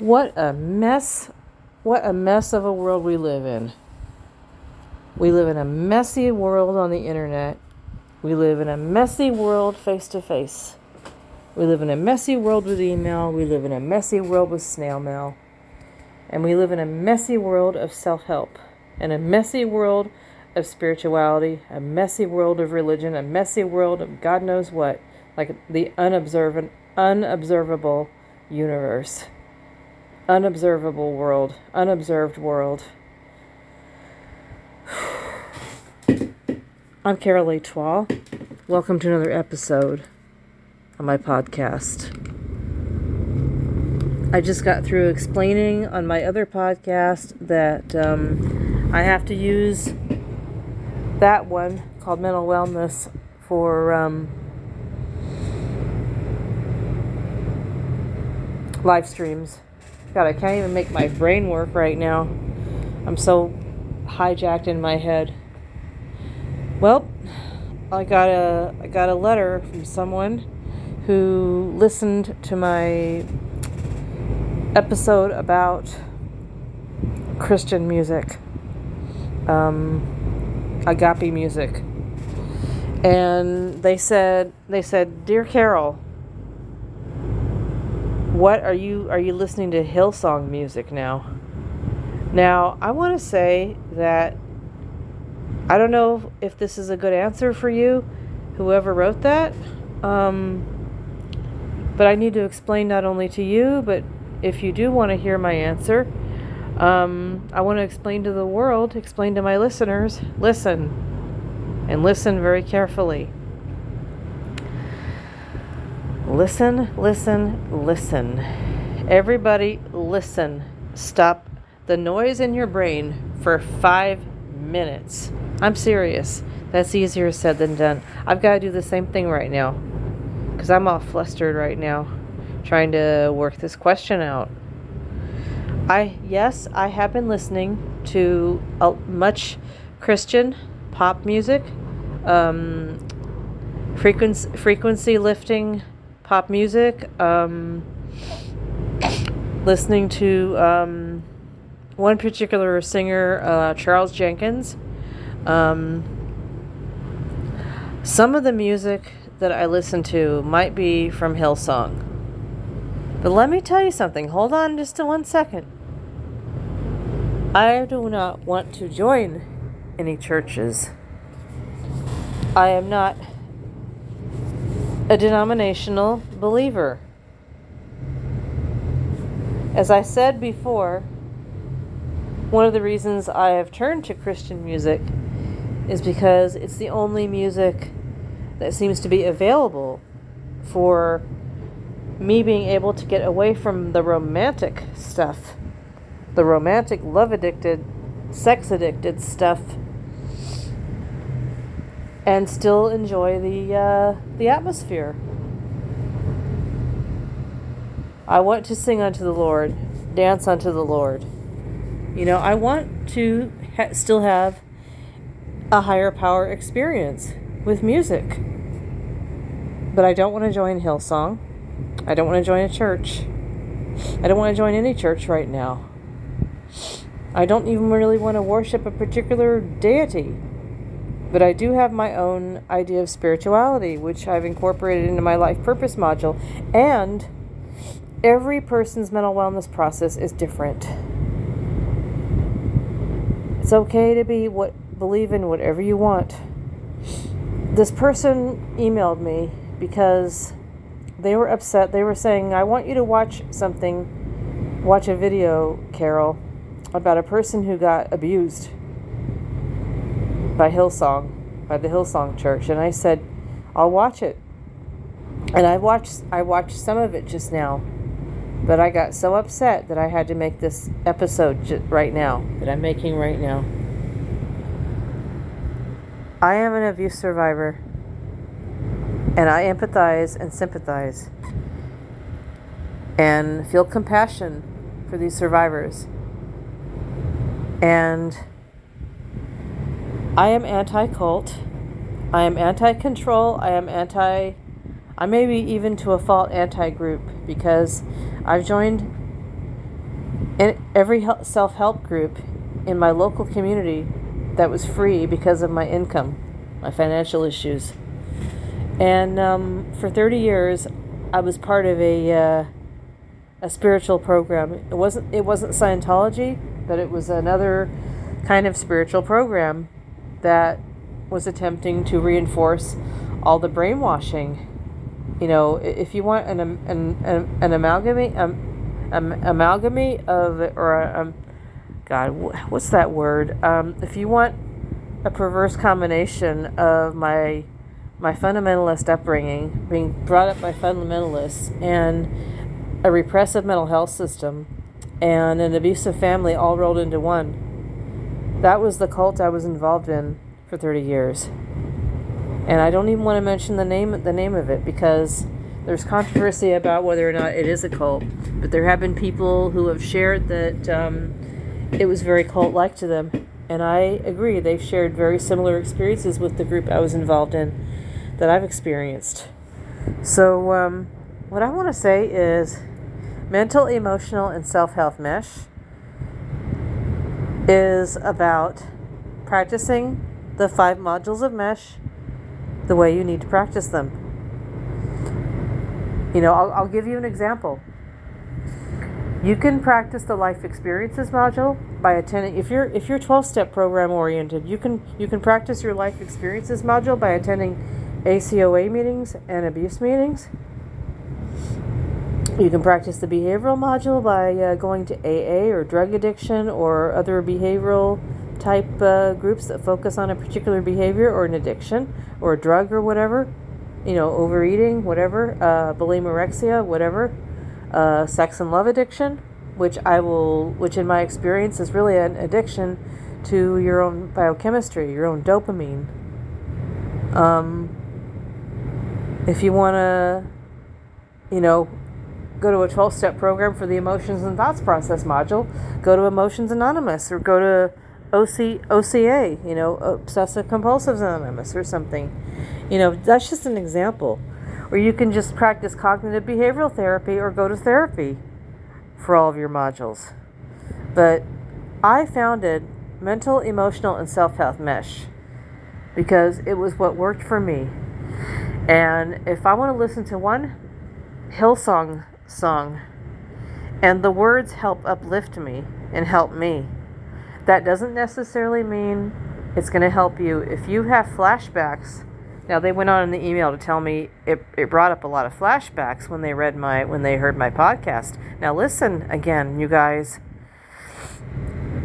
What a mess. What a mess of a world we live in. We live in a messy world on the internet. We live in a messy world face to face. We live in a messy world with email. We live in a messy world with snail mail. And we live in a messy world of self help and a messy world of spirituality, a messy world of religion, a messy world of God knows what, like the unobservant, unobservable universe unobservable world, unobserved world. I'm Carol Latois. Welcome to another episode of my podcast. I just got through explaining on my other podcast that um, I have to use that one called Mental Wellness for um, live streams God, I can't even make my brain work right now. I'm so hijacked in my head. Well, I got a I got a letter from someone who listened to my episode about Christian music, um, agape music, and they said they said, "Dear Carol, what are you are you listening to Hillsong music now? Now, I want to say that I don't know if this is a good answer for you, whoever wrote that. Um, but I need to explain not only to you, but if you do want to hear my answer, um, I want to explain to the world, explain to my listeners, listen, and listen very carefully. Listen, listen, listen. Everybody, listen. Stop the noise in your brain for five minutes. I'm serious. That's easier said than done. I've got to do the same thing right now because I'm all flustered right now trying to work this question out. I yes, I have been listening to a, much Christian pop music, um, frequency frequency lifting pop music, um, listening to um, one particular singer, uh, Charles Jenkins. Um, some of the music that I listen to might be from Hillsong. But let me tell you something. Hold on just a one second. I do not want to join any churches. I am not a denominational believer. As I said before, one of the reasons I have turned to Christian music is because it's the only music that seems to be available for me being able to get away from the romantic stuff, the romantic, love addicted, sex addicted stuff and still enjoy the uh, the atmosphere. I want to sing unto the Lord, dance unto the Lord. You know, I want to ha- still have a higher power experience with music. But I don't want to join Hillsong. I don't want to join a church. I don't want to join any church right now. I don't even really want to worship a particular deity. But I do have my own idea of spirituality, which I've incorporated into my life purpose module. And every person's mental wellness process is different. It's okay to be what believe in whatever you want. This person emailed me because they were upset. They were saying, "I want you to watch something, watch a video, Carol, about a person who got abused." By Hillsong, by the Hillsong Church, and I said, "I'll watch it." And I watched I watched some of it just now, but I got so upset that I had to make this episode right now that I'm making right now. I am an abuse survivor, and I empathize and sympathize and feel compassion for these survivors. And I am anti cult. I am anti control. I am anti, I may be even to a fault anti group because I've joined And every self help group in my local community that was free because of my income, my financial issues. And um, for 30 years, I was part of a uh, a spiritual program. It wasn't it wasn't Scientology, but it was another kind of spiritual program that was attempting to reinforce all the brainwashing. You know, if you want an an an, an amalgamy um, um, amalgamy of or um, God, what's that word? Um, if you want a perverse combination of my my fundamentalist upbringing, being brought up by fundamentalists, and a repressive mental health system, and an abusive family all rolled into one. That was the cult I was involved in for 30 years. And I don't even want to mention the name the name of it because there's controversy about whether or not it is a cult. But there have been people who have shared that um, it was very cult-like to them, and I agree. They've shared very similar experiences with the group I was involved in that I've experienced. So, um, what I want to say is mental, emotional, and self health mesh is about practicing the five modules of mesh the way you need to practice them. You know, I'll, I'll give you an example. You can practice the life experiences module by attending if you're if you're 12 step program oriented, you can you can practice your life experiences module by attending ACOA meetings and abuse meetings. You can practice the behavioral module by uh, going to AA or drug addiction or other behavioral type uh, groups that focus on a particular behavior or an addiction or a drug or whatever. You know, overeating, whatever, uh, bulimorexia, whatever, uh, sex and love addiction, which I will, which in my experience is really an addiction to your own biochemistry, your own dopamine. Um, if you want to, you know, go to a 12 step program for the emotions and thoughts process module, go to Emotions Anonymous or go to OC, OCA, you know, Obsessive Compulsive Anonymous or something. You know, that's just an example. Or you can just practice cognitive behavioral therapy or go to therapy for all of your modules. But I founded Mental, Emotional, and Self Health Mesh because it was what worked for me. And if I want to listen to one Hillsong song and the words help uplift me and help me, that doesn't necessarily mean it's going to help you. If you have flashbacks, now they went on in the email to tell me it, it brought up a lot of flashbacks when they read my when they heard my podcast. Now listen again, you guys.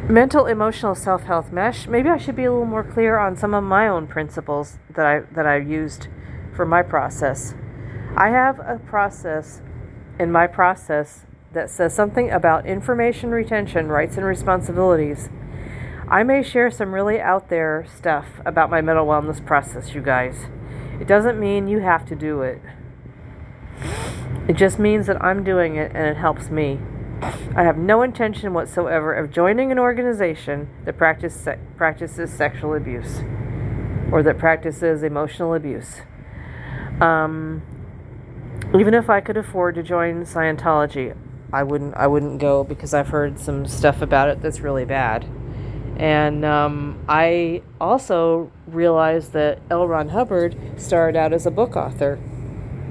Mental emotional self health mesh. Maybe I should be a little more clear on some of my own principles that I that I used for my process. I have a process in my process that says something about information retention, rights, and responsibilities. I may share some really out there stuff about my mental wellness process, you guys. It doesn't mean you have to do it. It just means that I'm doing it and it helps me. I have no intention whatsoever of joining an organization that practice se- practices sexual abuse or that practices emotional abuse. Um, even if I could afford to join Scientology, I wouldn't. I wouldn't go because I've heard some stuff about it that's really bad. And um, I also realized that L. Ron Hubbard started out as a book author,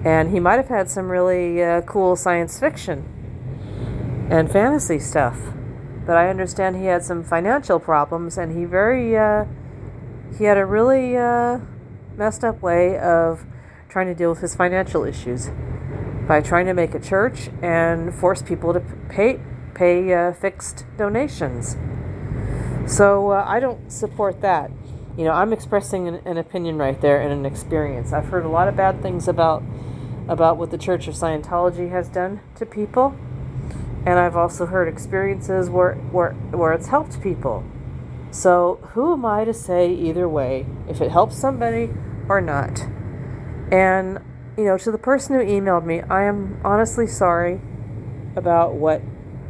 and he might have had some really uh, cool science fiction and fantasy stuff. But I understand he had some financial problems, and he very uh, he had a really uh, messed up way of trying to deal with his financial issues by trying to make a church and force people to pay pay uh, fixed donations. So uh, I don't support that. You know, I'm expressing an, an, opinion right there and an experience. I've heard a lot of bad things about about what the Church of Scientology has done to people, and I've also heard experiences where where where it's helped people. So who am I to say either way if it helps somebody or not? And, you know, to the person who emailed me, I am honestly sorry about what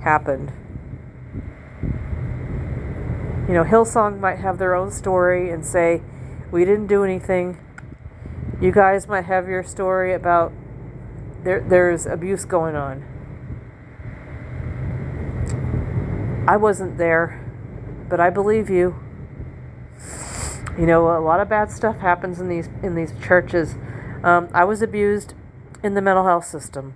happened. You know, Hillsong might have their own story and say, we didn't do anything. You guys might have your story about there, there's abuse going on. I wasn't there, but I believe you. You know, a lot of bad stuff happens in these in these churches. Um, I was abused in the mental health system.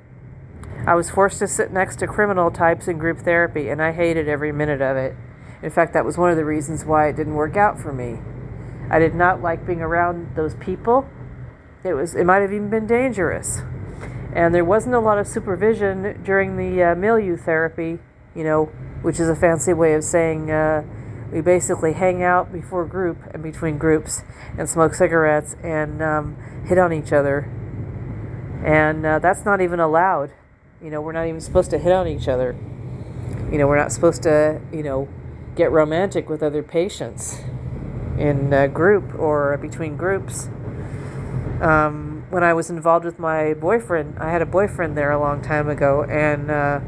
I was forced to sit next to criminal types in group therapy, and I hated every minute of it. In fact, that was one of the reasons why it didn't work out for me. I did not like being around those people. It was it might have even been dangerous. And there wasn't a lot of supervision during the uh, milieu therapy, you know, which is a fancy way of saying uh, we basically hang out before group and between groups and smoke cigarettes and um, hit on each other. And uh, that's not even allowed. You know, we're not even supposed to hit on each other. You know, we're not supposed to, you know, get romantic with other patients in a group or between groups. Um, when I was involved with my boyfriend, I had a boyfriend there a long time ago, and uh,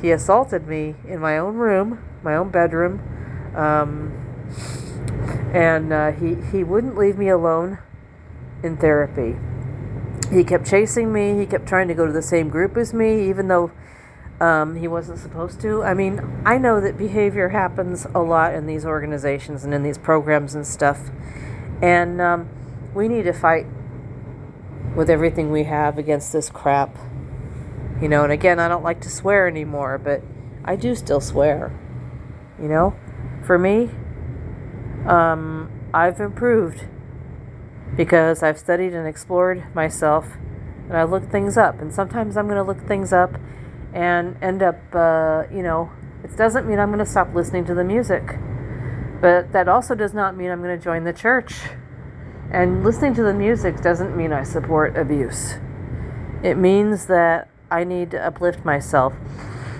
he assaulted me in my own room, my own bedroom, um, and uh, he he wouldn't leave me alone in therapy. He kept chasing me. He kept trying to go to the same group as me, even though um, he wasn't supposed to. I mean, I know that behavior happens a lot in these organizations and in these programs and stuff, and um, we need to fight with everything we have against this crap. You know, and again, I don't like to swear anymore, but I do still swear. You know, for me, um, I've improved because I've studied and explored myself and I look things up. And sometimes I'm going to look things up and end up, uh, you know, it doesn't mean I'm going to stop listening to the music. But that also does not mean I'm going to join the church. And listening to the music doesn't mean I support abuse. It means that I need to uplift myself.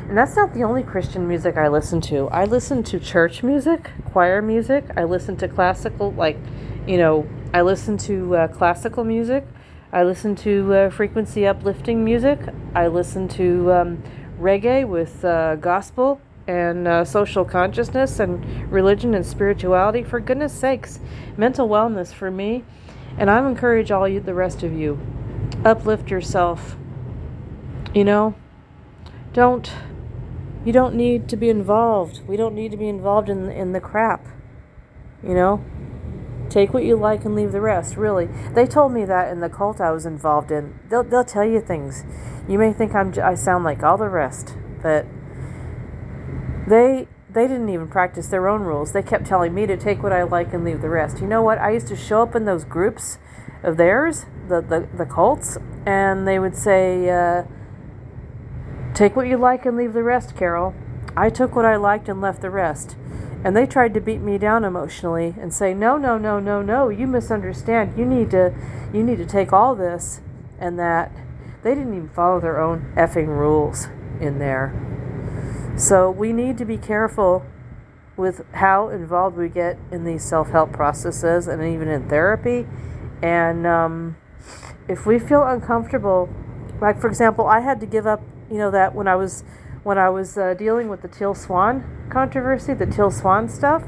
And that's not the only Christian music I listen to. I listen to church music, choir music. I listen to classical, like, you know, I listen to uh, classical music. I listen to uh, frequency uplifting music. I listen to um, reggae with uh, gospel and uh, social consciousness and religion and spirituality. For goodness sakes, mental wellness for me. And I encourage all you, the rest of you, uplift yourself. You know, don't. You don't need to be involved. We don't need to be involved in in the crap. You know, take what you like and leave the rest. Really, they told me that in the cult I was involved in. They'll they'll tell you things. You may think I'm I sound like all the rest, but they they didn't even practice their own rules. They kept telling me to take what I like and leave the rest. You know what? I used to show up in those groups of theirs, the the, the cults, and they would say, uh, "Take what you like and leave the rest, Carol." I took what I liked and left the rest. And they tried to beat me down emotionally and say, "No, no, no, no, no. You misunderstand. You need to you need to take all this and that." They didn't even follow their own effing rules in there. So we need to be careful with how involved we get in these self help processes and even in therapy. And um, if we feel uncomfortable, like for example, I had to give up, you know, that when I was when I was uh, dealing with the Teal Swan controversy, the Teal Swan stuff.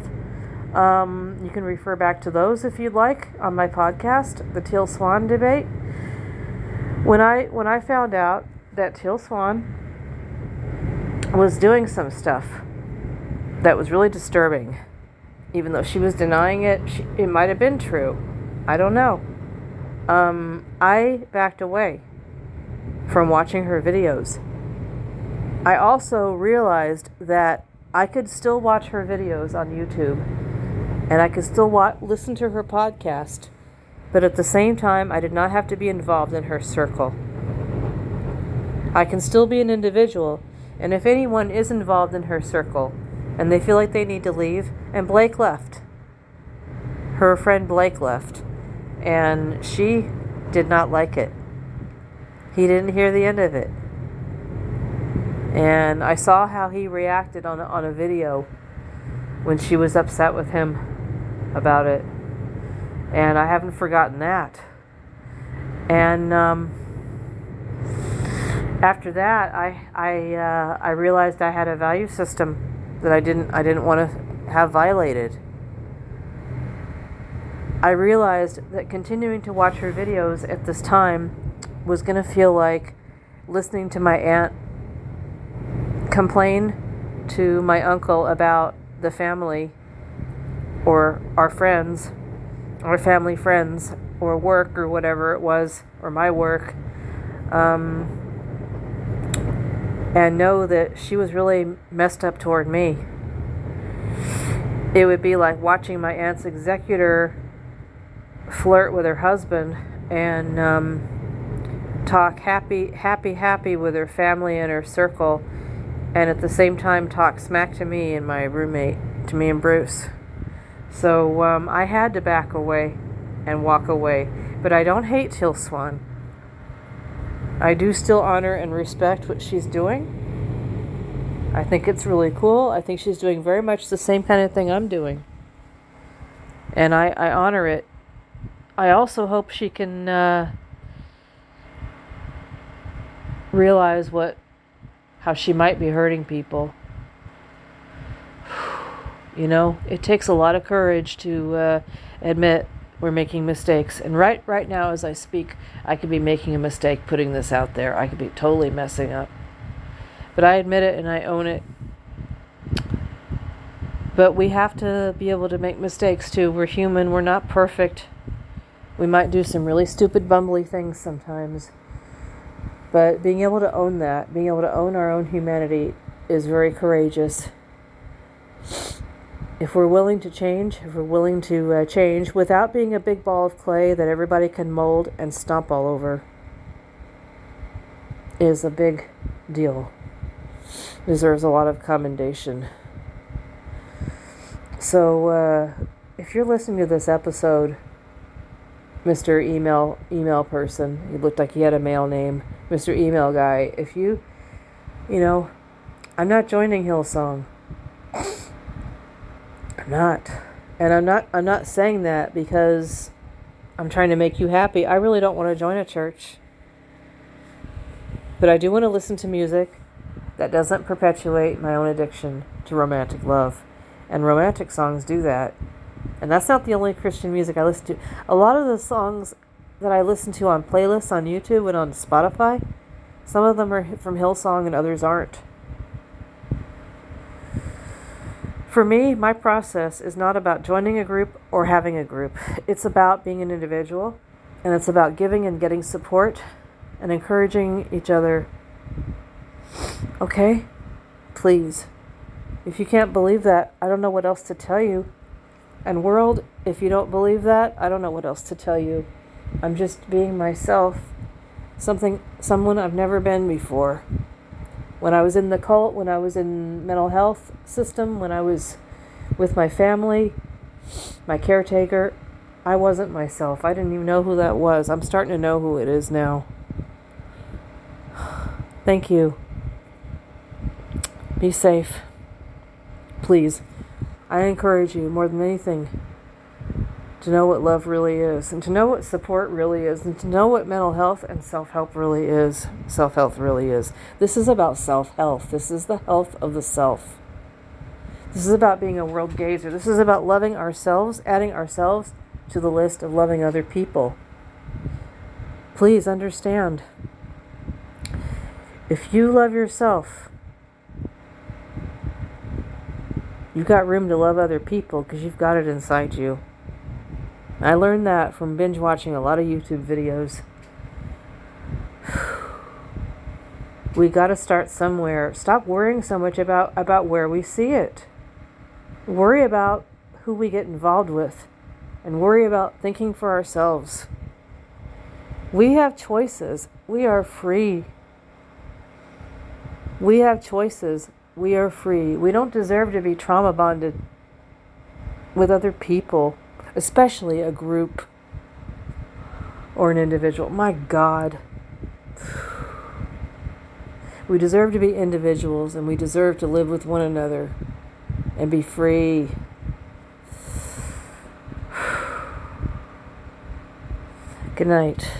Um, you can refer back to those if you'd like on my podcast, the Teal Swan debate. When I when I found out that Teal Swan was doing some stuff that was really disturbing. Even though she was denying it, she, it might have been true. I don't know. Um, I backed away from watching her videos. I also realized that I could still watch her videos on YouTube and I could still wa- listen to her podcast, but at the same time, I did not have to be involved in her circle. I can still be an individual and if anyone is involved in her circle and they feel like they need to leave, and Blake left, her friend Blake left, and she did not like it. He didn't hear the end of it. And I saw how he reacted on on a video when she was upset with him about it. And I haven't forgotten that. And um, after that, I I uh, I realized I had a value system that I didn't I didn't want to have violated. I realized that continuing to watch her videos at this time was going to feel like listening to my aunt complain to my uncle about the family or our friends, our family friends, or work or whatever it was, or my work, um, and know that she was really messed up toward me. It would be like watching my aunt's executor flirt with her husband and um, talk happy, happy, happy with her family and her circle, and at the same time talk smack to me and my roommate, to me and Bruce. So um, I had to back away and walk away. But I don't hate Hill Swan. I do still honor and respect what she's doing. I think it's really cool. I think she's doing very much the same kind of thing I'm doing. And I, I honor it. I also hope she can uh, realize what how she might be hurting people you know, it takes a lot of courage to uh, admit we're making mistakes. And right right now as I speak, I could be making a mistake putting this out there. I could be totally messing up. But I admit it and I own it. But we have to be able to make mistakes too. We're human, we're not perfect. We might do some really stupid bumbly things sometimes. But being able to own that, being able to own our own humanity is very courageous if we're willing to change, if we're willing to uh, change without being a big ball of clay that everybody can mold and stomp all over, is a big deal. Deserves a lot of commendation. So, uh, if you're listening to this episode, Mr. Email email person, you looked like you had a male name, Mr. Email guy. If you, you know, I'm not joining Hillsong. I'm not. And I'm not I'm not saying that because I'm trying to make you happy. I really don't want to join a church. But I do want to listen to music that doesn't perpetuate my own addiction to romantic love. And romantic songs do that. And that's not the only Christian music I listen to. A lot of the songs that I listen to on playlists on YouTube and on Spotify, some of them are from Hillsong and others aren't. For me, my process is not about joining a group or having a group. It's about being an individual, and it's about giving and getting support and encouraging each other. Okay? Please. If you can't believe that, I don't know what else to tell you. And, world, if you don't believe that, I don't know what else to tell you. I'm just being myself, something, someone I've never been before when I was in the cult, when I was in mental health system, when I was with my family, my caretaker, I wasn't myself. I didn't even know who that was. I'm starting to know who it is now. Thank you. Be safe. Please. I encourage you more than anything to know what love really is, and to know what support really is, and to know what mental health and self help really is. Self health really is. This is about self health. This is the health of the self. This is about being a world gazer. This is about loving ourselves, adding ourselves to the list of loving other people. Please understand if you love yourself, you've got room to love other people because you've got it inside you. I learned that from binge watching a lot of YouTube videos. we got to start somewhere. Stop worrying so much about about where we see it. Worry about who we get involved with and worry about thinking for ourselves. We have choices. We are free. We have choices. We are free. We don't deserve to be trauma bonded with other people especially a group or an individual. My God. We deserve to be individuals and we deserve to live with one another and be free. Good night.